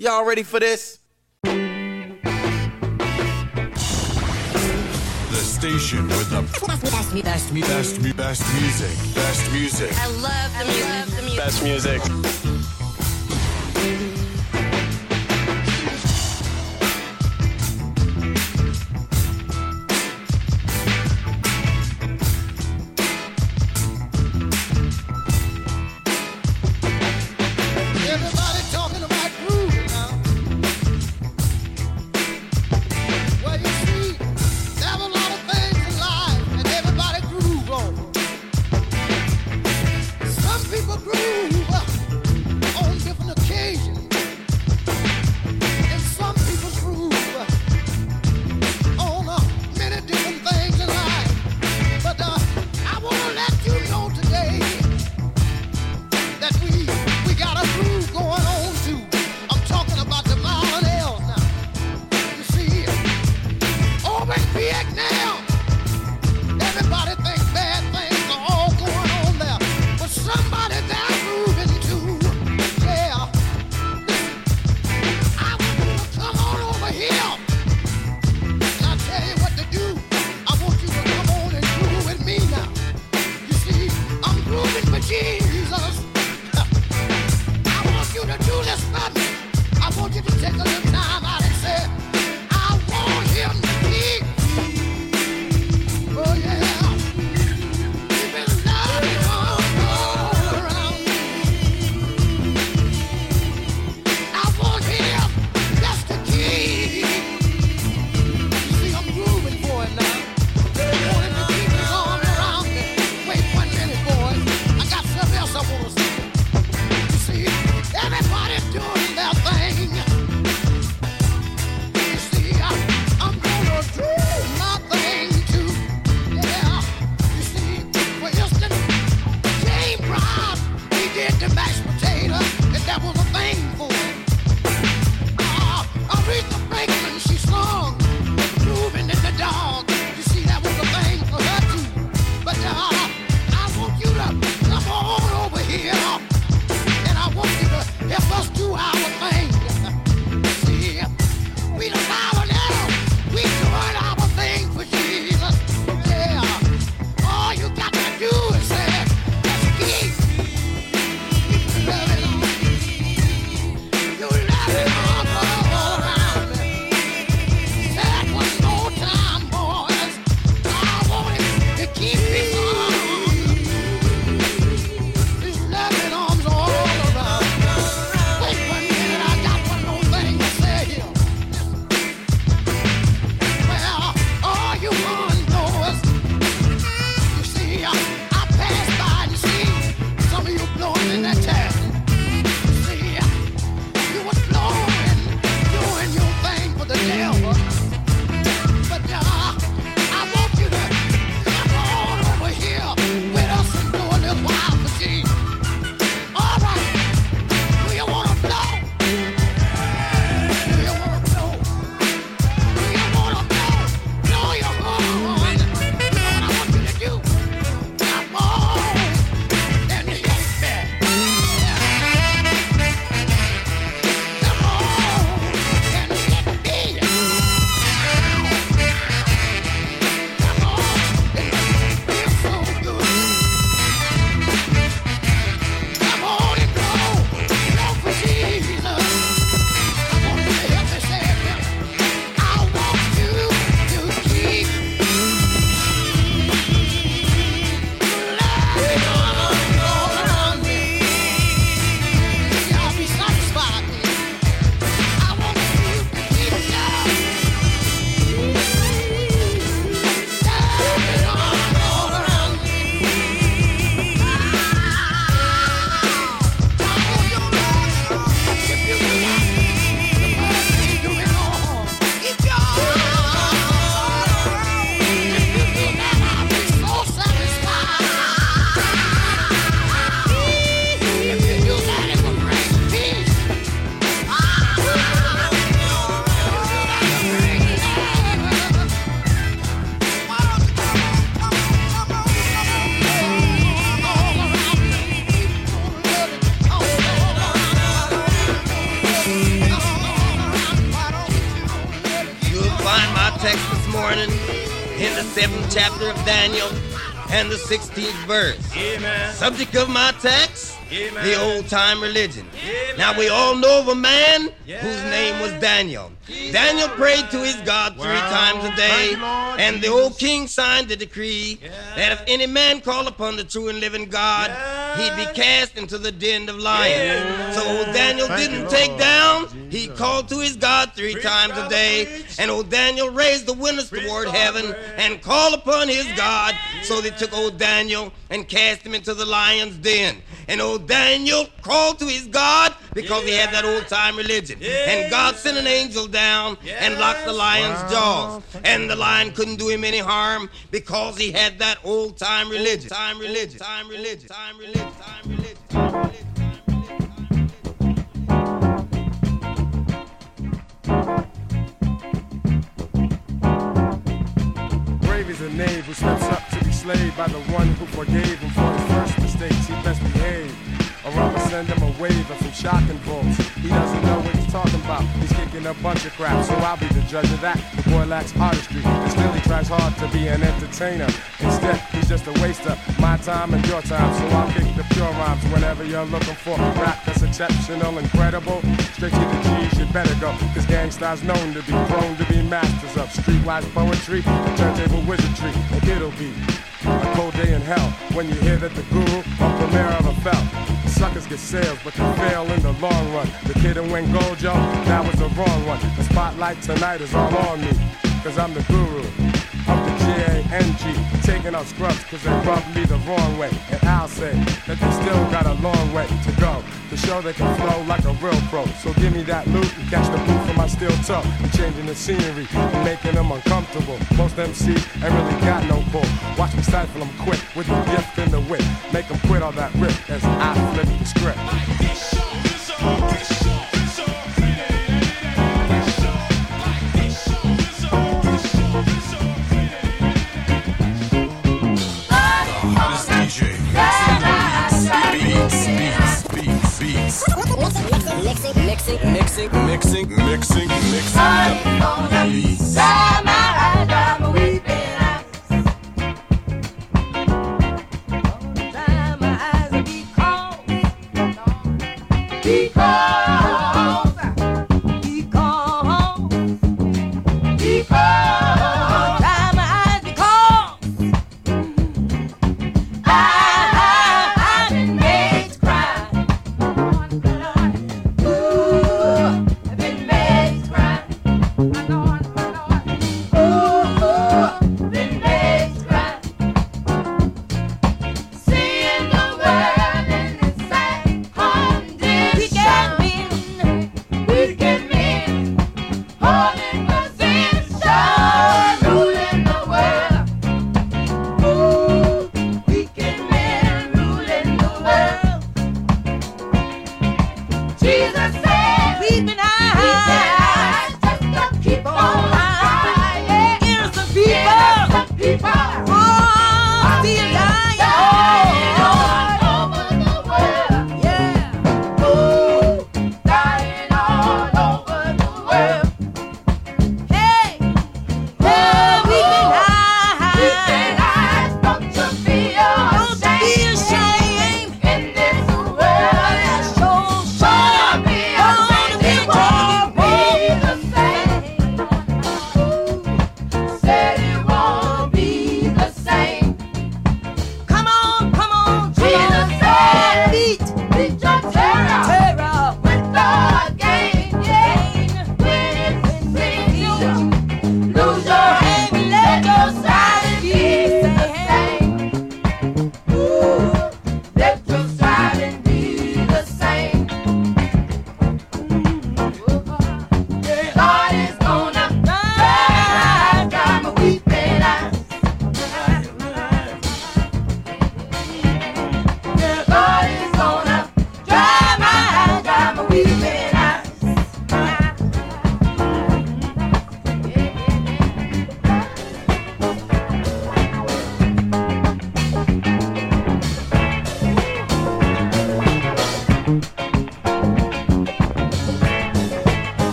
Y'all ready for this? The station with the best, best, best, best, best music. Best music. I love the music. Best music. Text this morning in the seventh chapter of Daniel and the 16th verse. Amen. Subject of my text, the old time religion. Now we all know of a man whose name was Daniel. Daniel prayed to his God three times a day, Lord and the old king signed the decree that if any man call upon the true and living God, he'd be cast into the den of lions. So Daniel Thank didn't take down. He called to his God three times a day, and old Daniel raised the windows toward heaven and called upon his God. So they took old Daniel and cast him into the lion's den. And old Daniel called to his God because he had that old time religion. And God sent an angel down and locked the lion's jaws. And the lion couldn't do him any harm because he had that old time religion. Time religion. Time religion. Time religion. Time religion. Time religion. Brave is a knave who steps up to be slaved by the one who forgave him for his first mistakes. He best behave. Or I'ma send him a wave of some shocking bolts. He doesn't know what he's talking about. He's kicking a bunch of crap, so I'll be the judge of that. The boy lacks artistry, and still he tries hard to be an entertainer. Instead, he's just a waster. My time and your time, so I'll kick the pure rhymes whenever you're looking for rap that's exceptional, incredible. Straight to the G's, you better go. Cause gangsters known to be prone to be masters of streetwise poetry turntable wizardry. And it'll be a cold day in hell when you hear that the guru or premier ever fell. Suckers get sales, but they fail in the long run. The kid who went gold, yo, that was the wrong one. The spotlight tonight is all on me, cause I'm the guru G-A-N-G. Taking out scrubs cause they rubbed me the wrong way. And I'll say that they still got a long way to go to show they can flow like a real pro. So give me that loot and catch the boot from my steel toe. I'm changing the scenery and making them uncomfortable. Most MCs ain't really got no pull. Watch me stifle them quick with the gift and the wit. Make them quit all that rip as I flip the script. Hottest Mixing, mixing, mixing, Mixing, mixing,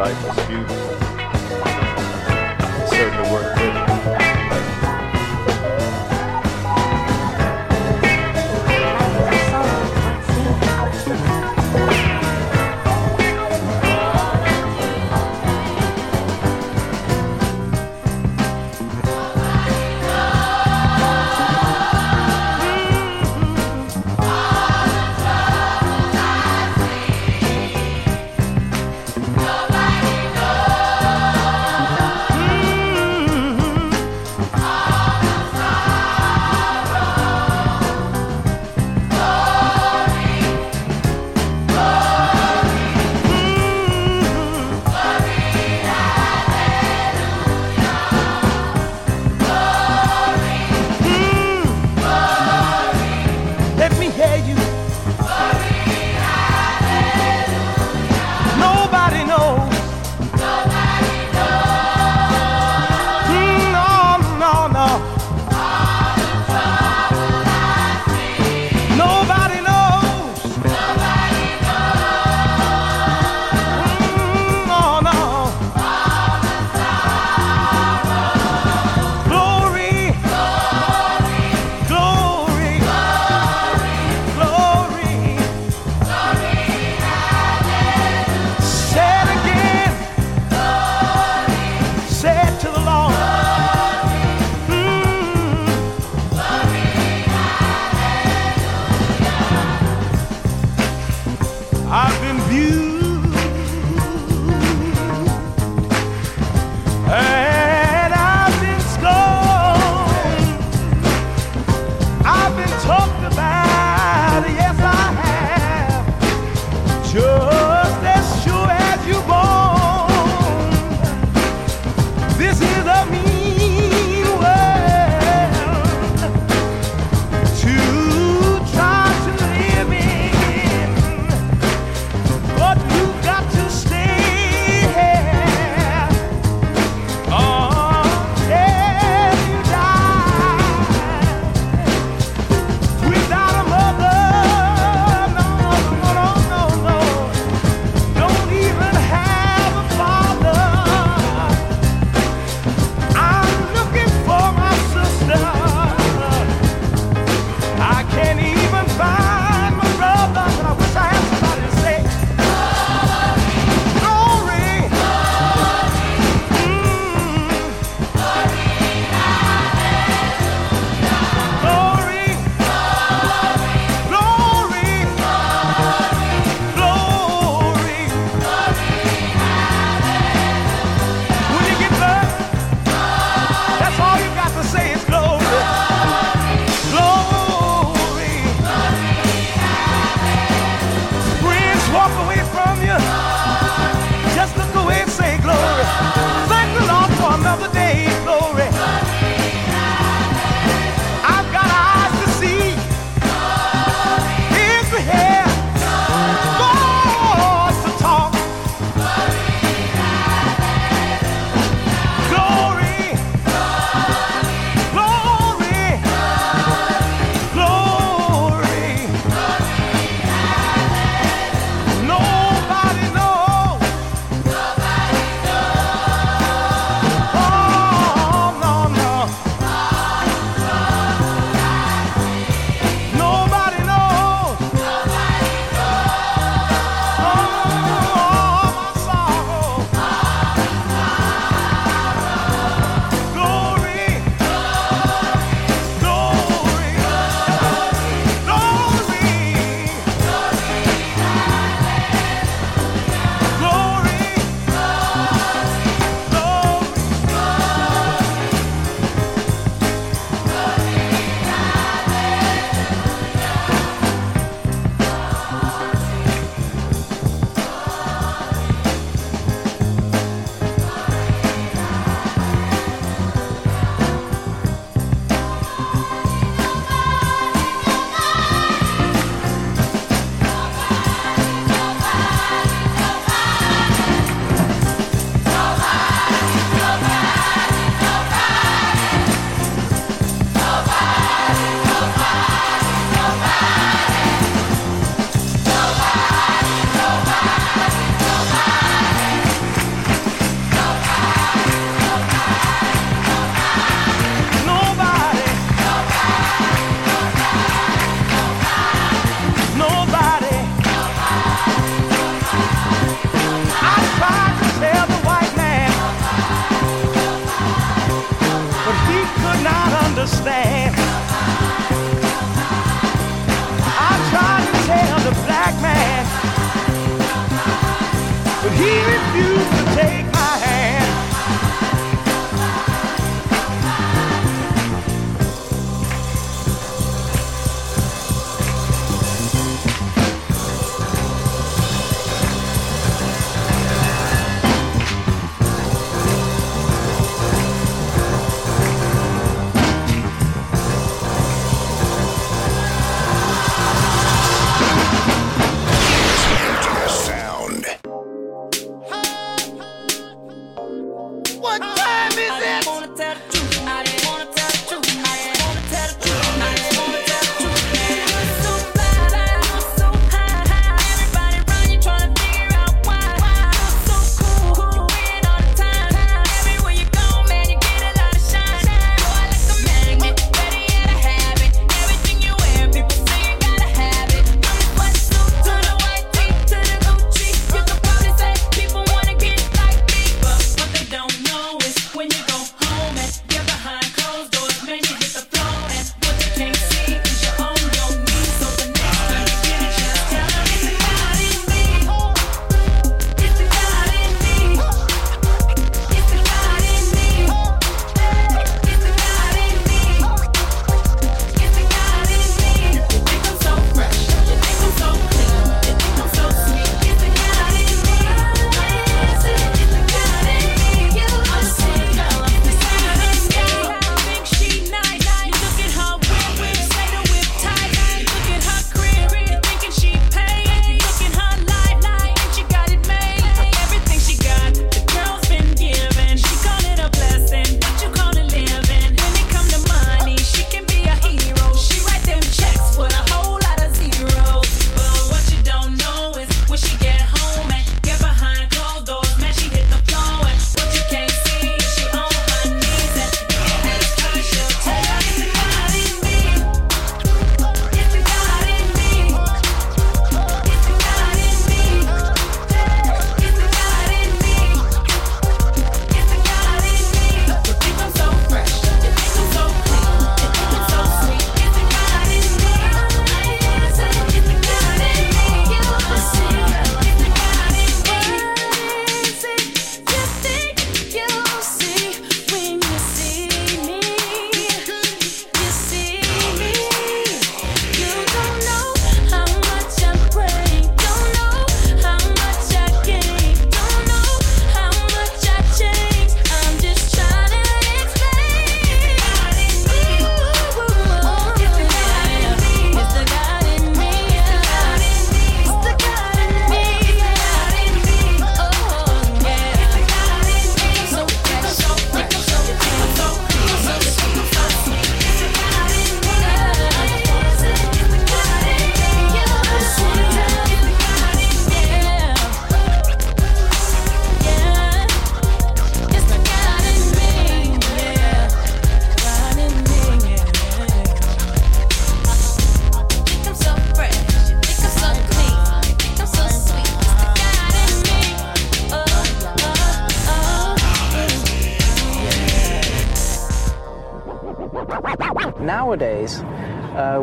Life is beautiful.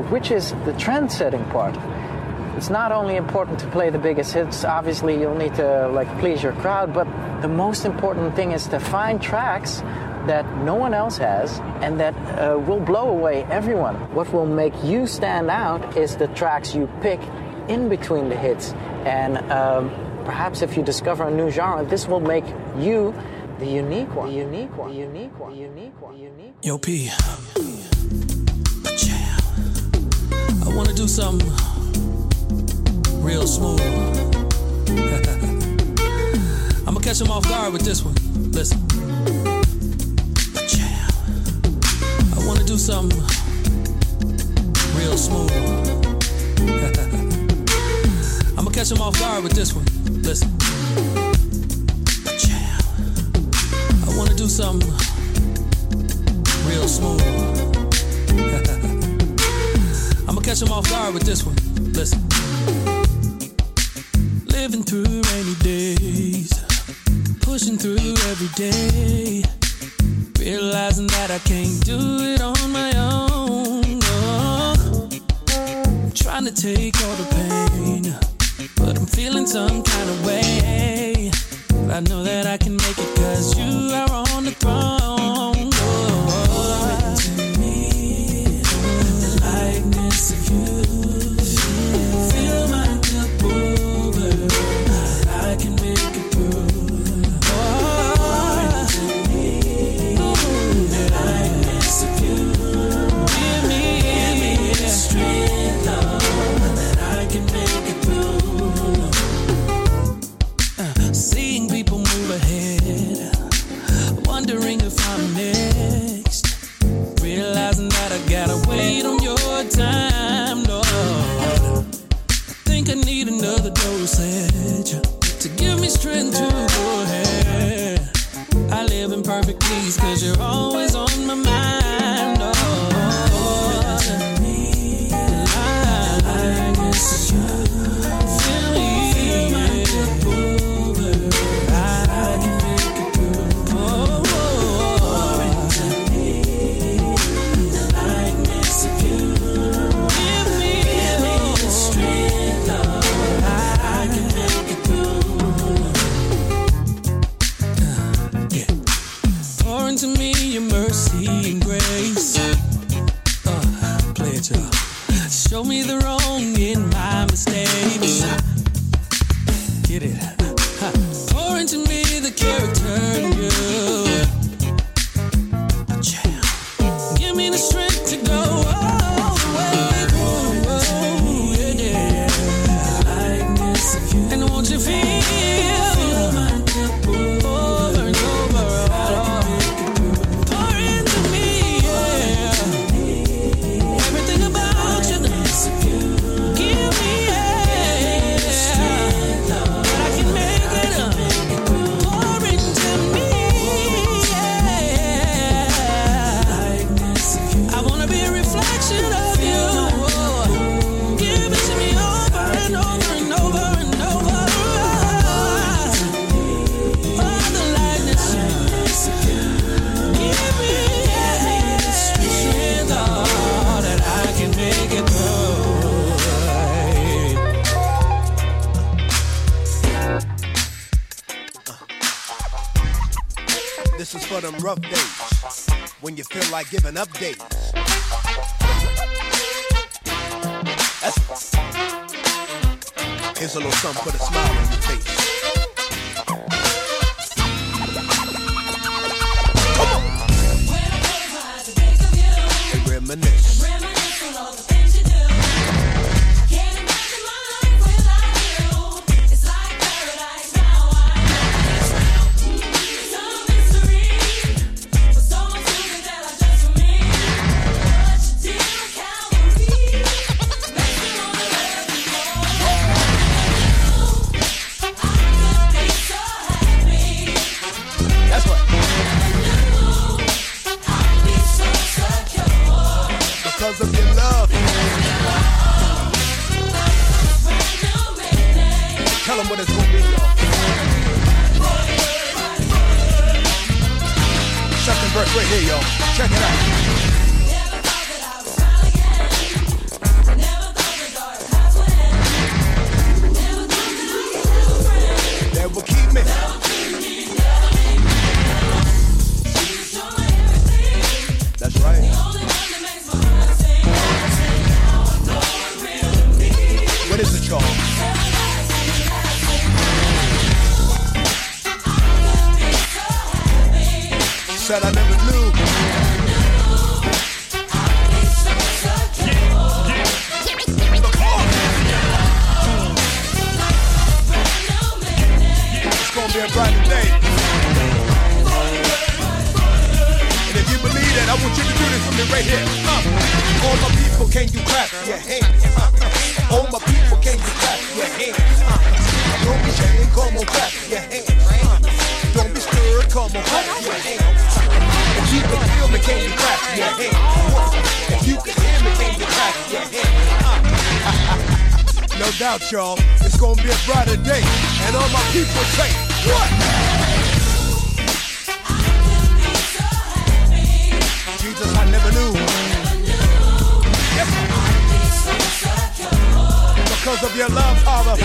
which is the trend setting part. It's not only important to play the biggest hits, obviously you'll need to like please your crowd, but the most important thing is to find tracks that no one else has and that uh, will blow away everyone. What will make you stand out is the tracks you pick in between the hits. And um, perhaps if you discover a new genre, this will make you the unique one, the unique one, the unique one, the unique one, the unique one. Yo, P. do something real smooth. I'm gonna catch him off guard with this one. Listen. I wanna do something real smooth. I'm gonna catch him off guard with this one. Listen. I wanna do something real smooth. catch him off guard with this one. Listen. Living through rainy days, pushing through every day, realizing that I can't do it on my own. Trying to take all the pain, but I'm feeling some kind of way. I know that I can make it cause you are on the throne. Oh, No doubt, y'all, it's gonna be a brighter day. And all my people say, what? Jesus, I never knew. Never knew yep. so because of your love, Father.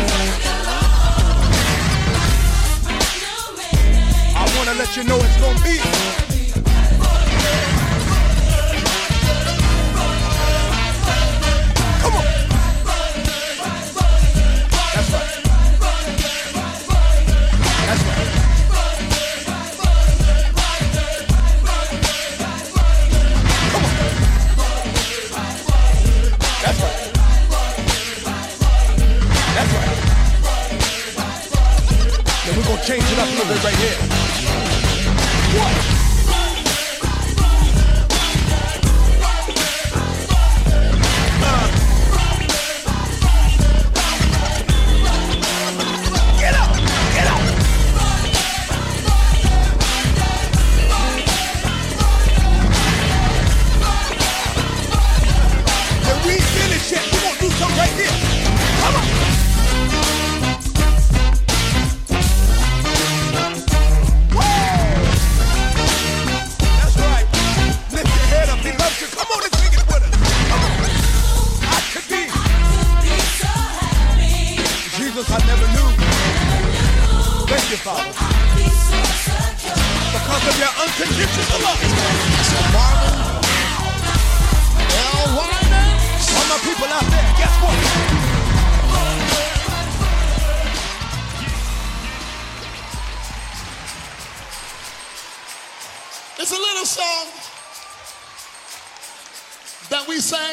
I wanna let you know it's gonna be. this right here.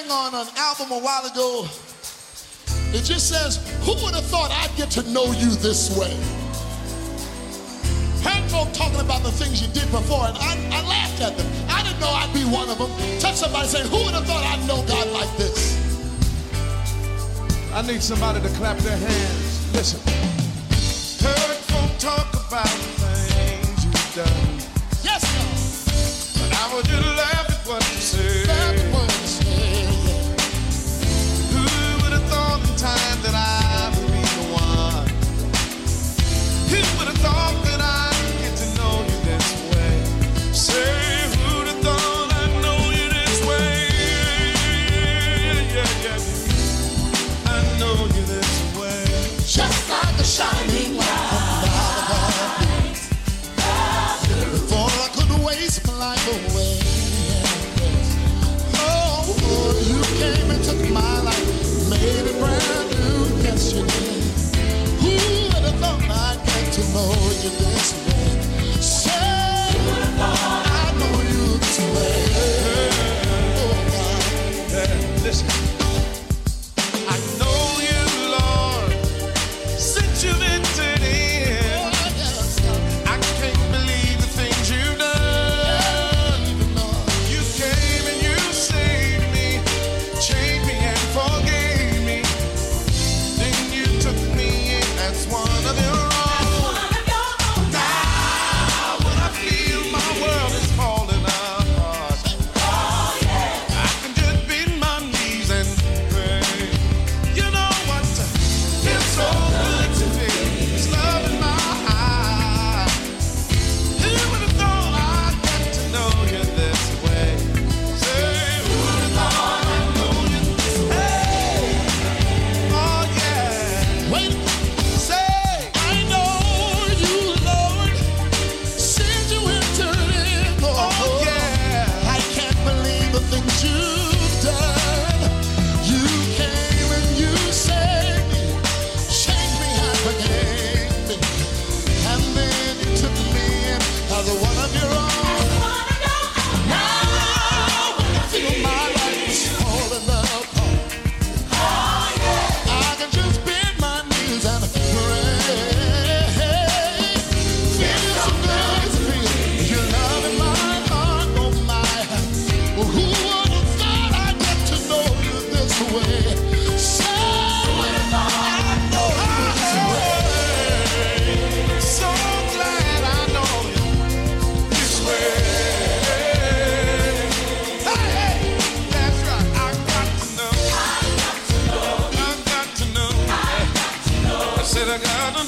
sang on an album a while ago. It just says, Who would have thought I'd get to know you this way? Heard folk talking about the things you did before, and I, I laughed at them. I didn't know I'd be one of them. Touch somebody and say, Who would have thought I'd know God like this? I need somebody to clap their hands. Listen. Heard folk talk about things you've done. Yes, sir. But I would just laugh at what you said. de Deus.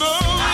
know.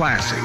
Classic.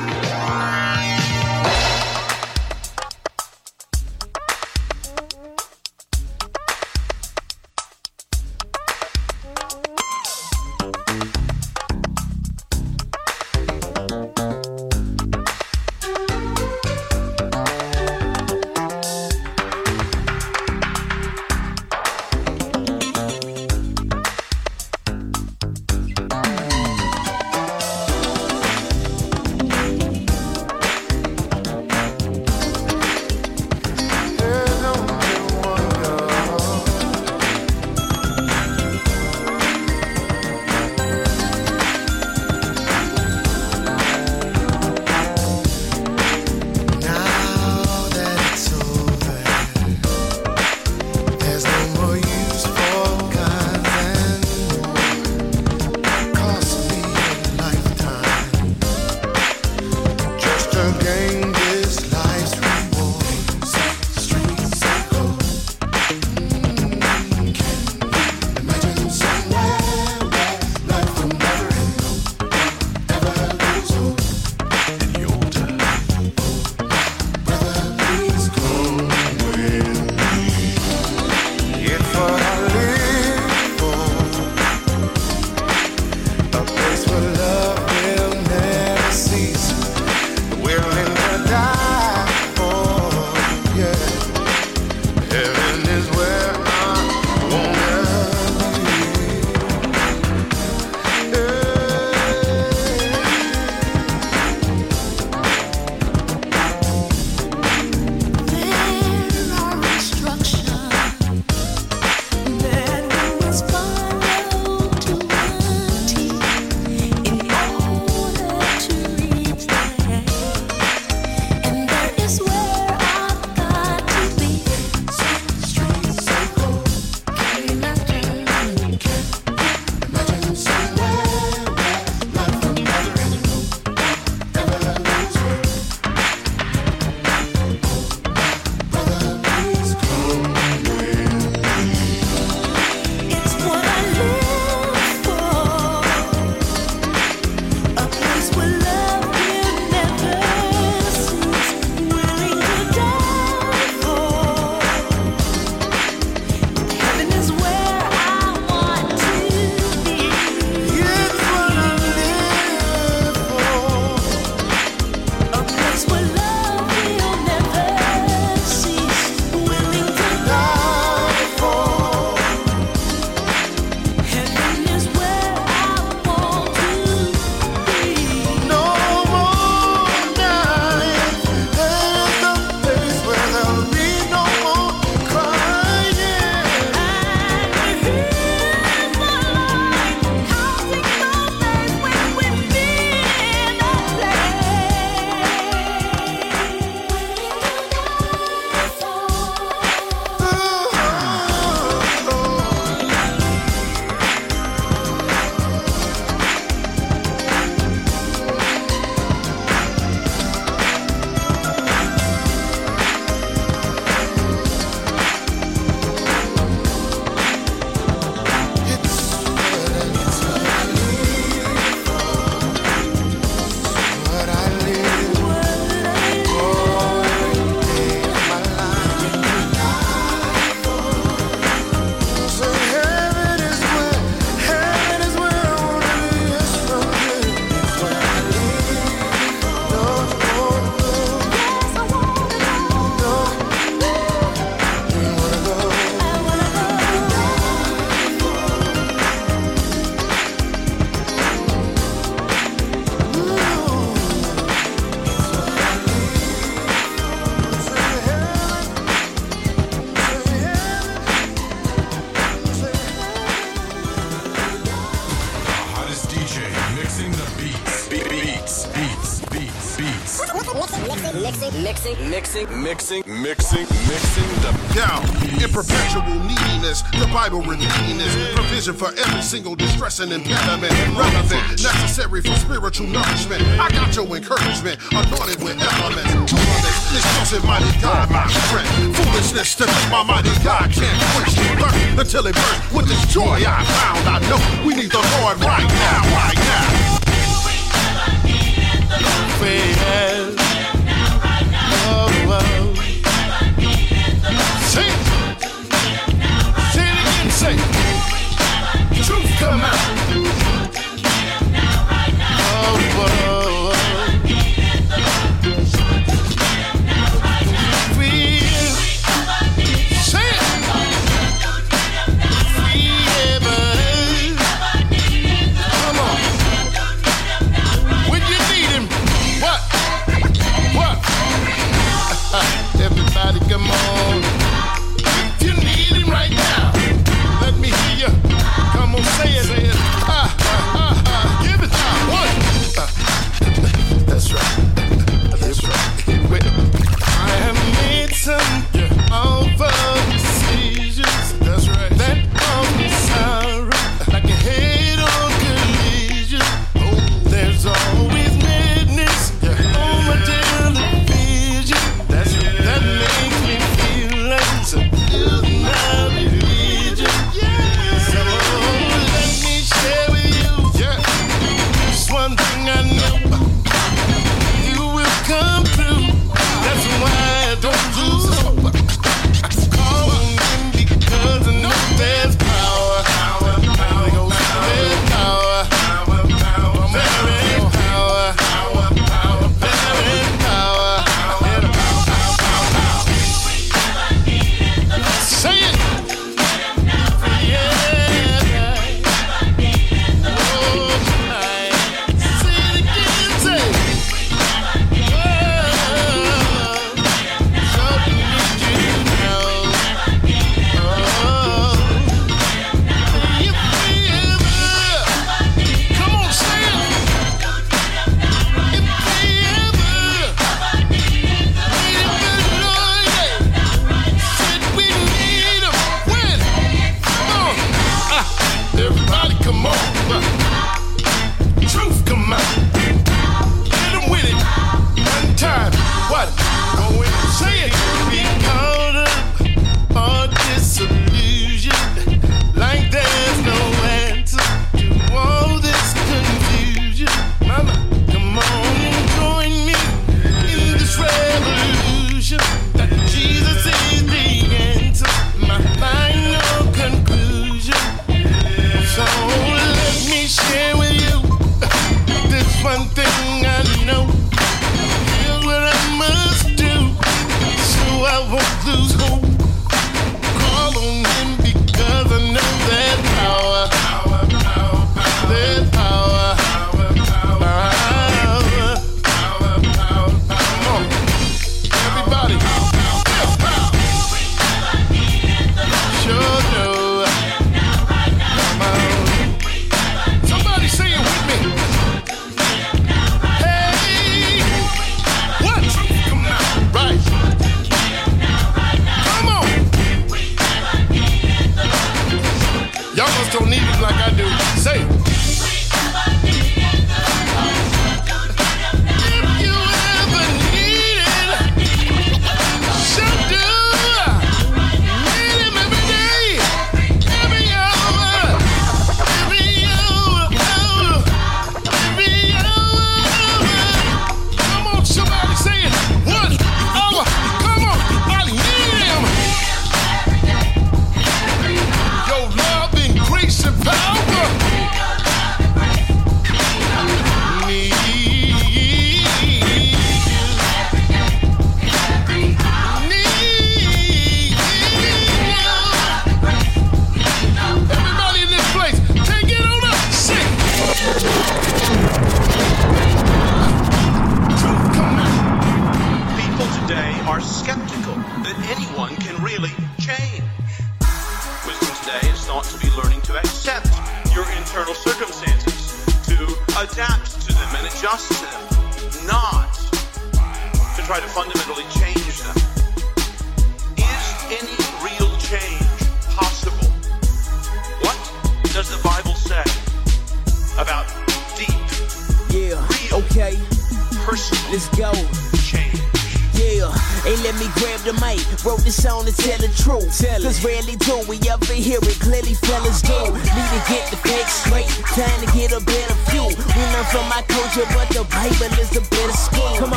single distress and impediment. Relevant, necessary for spiritual nourishment. I got your encouragement, anointed with elements. This trusted mighty God, my strength. Foolishness to me, my mighty God can't quench the burn until it burns. With this joy I found, I know we need the Lord right now, right now.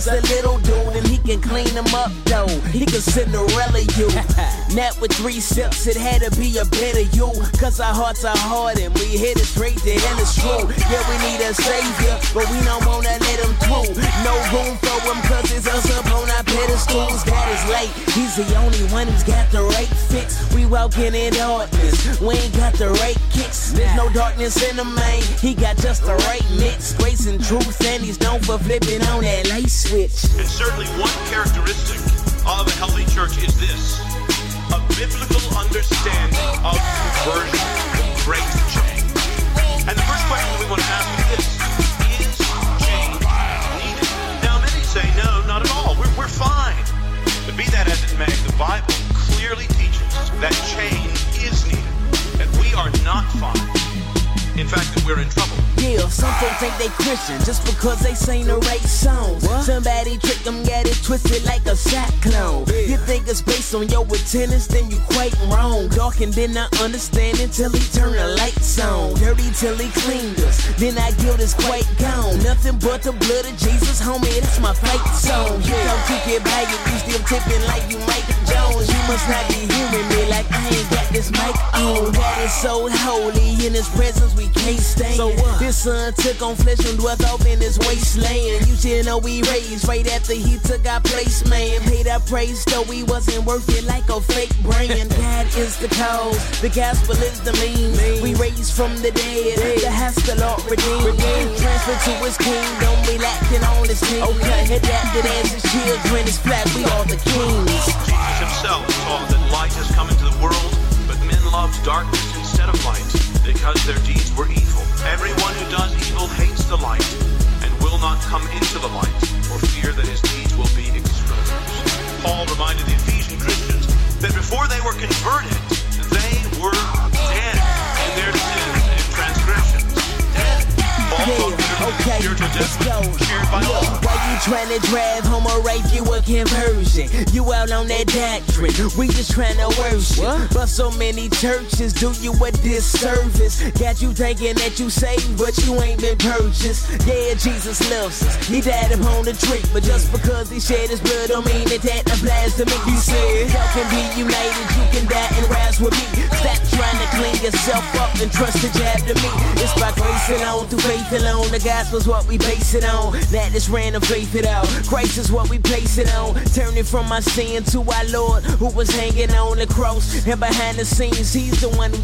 Since a little Not with three steps, it had to be a better you. Cause our hearts are hard and we hit it straight to hell it's true. Yeah, we need a savior, but we don't wanna let him through. No room for him cause it's us up on our pedestals. God is late, he's the only one who's got the right fix. We walking in darkness, we ain't got the right kicks. There's no darkness in the main, he got just the right mix. Grace and truth, and he's known for flipping on that light switch. And certainly one characteristic of a healthy church is this a biblical understanding of conversion, great change. And the first question we want to ask is this Is change needed? Now, many say no, not at all. We're, we're fine. But be that as it may, the Bible clearly teaches that change is needed, that we are not fine. In fact, that we're in trouble. Yeah, some folks think they Christian just because they sing the right songs. What? Somebody trick them, got it twisted like a cyclone. You think it's based on your attendance, then you quite wrong. Dark and then not understand until he turn the lights on. Dirty till he cleaned us, then our guilt is quite gone. Nothing but the blood of Jesus, homie, that's my fight song. You don't keep it by you, you still tipping like you Mike Jones. You must not be hearing me like I ain't got this mic on. God is so holy, in his presence we can't stand. So what? This son took on flesh and dwelt off in his wasteland. You should know we raised right after he took our place, man. Paid our praise, though we wasn't worth it like a fake brand. God is the cause, the gospel is the means. We raised from the dead, the has the Lord redeemed. Transferred to his kingdom, we lacking on his team. Okay, adapted as his children, it's flat, we are the kings. We just trying to worship. So many churches do you a disservice. Got you thinking that you saved, but you ain't been purchased. Yeah, Jesus loves us. He died upon the tree, but just because he shed his blood don't mean that that applies to me. He said, Y'all can be united, you can die and rise with me. Stop trying to clean yourself up and trust the jab to me. It's by grace alone, through faith alone. The gospel's what we base it on. That is random faith it out. Christ is what we place it on. Turning from my sin to our Lord who was hanging on the cross. And behind the scenes, he's the one who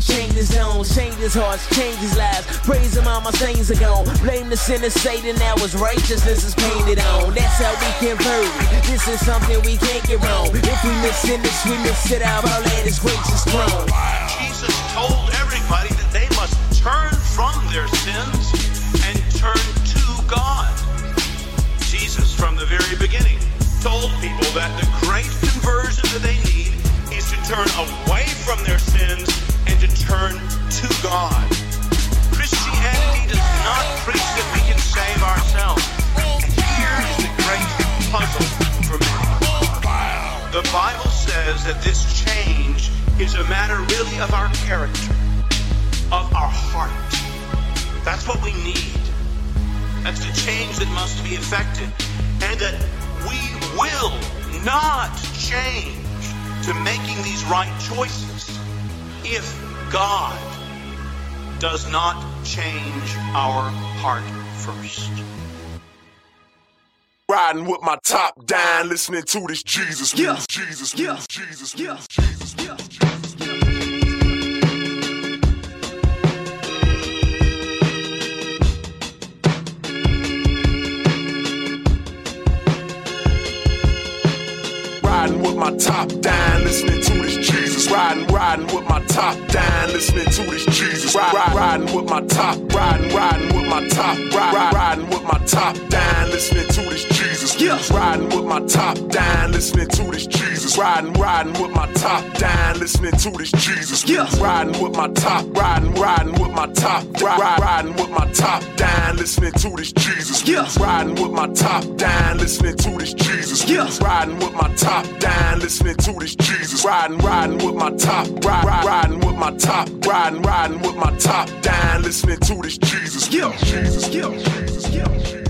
own. Changed his hearts, changed his lives. Praise him, all my saints are gone. Blame the sinner, Satan, now his righteousness is painted on. That's how we convert it. This is something we can't get wrong. If we miss in this, we miss it out. All at his gracious throne. Jesus told everybody that they must turn from their sins and turn to God. Jesus, from the very beginning, told people that the great conversion that they need is turn away from their sins and to turn to God. Christianity does not preach that we can save ourselves. And here is the great puzzle for many. The Bible says that this change is a matter really of our character, of our heart. That's what we need. That's the change that must be effected. And that we will not change to making these right choices if God does not change our heart first. Riding with my top down, listening to this Jesus music. Jesus music. Jesus music. Jesus music. Top down, listening to this Jesus. Riding, riding. with my top down, listening to this Jesus. Ride, ride, riding with my top, riding, riding with my top, ride, ride, riding with my top down, listening to this Jesus. Yeah. Riding with my top down, listening to this Jesus. Riding, riding with my top down, listening to this Jesus. Yeah. Riding with my top, riding, riding with my top, ride, ride, riding with my top down, listening to this Jesus. Yeah. Riding with my top down, listening to this Jesus. Yeah. Riding with my top down, listening to this Jesus. Riding, Riding, riding with my top, ride, ride, riding with my top, riding, riding with my top down, listening to this Jesus. Yeah. Jesus. Yeah. Jesus. Yeah. Jesus.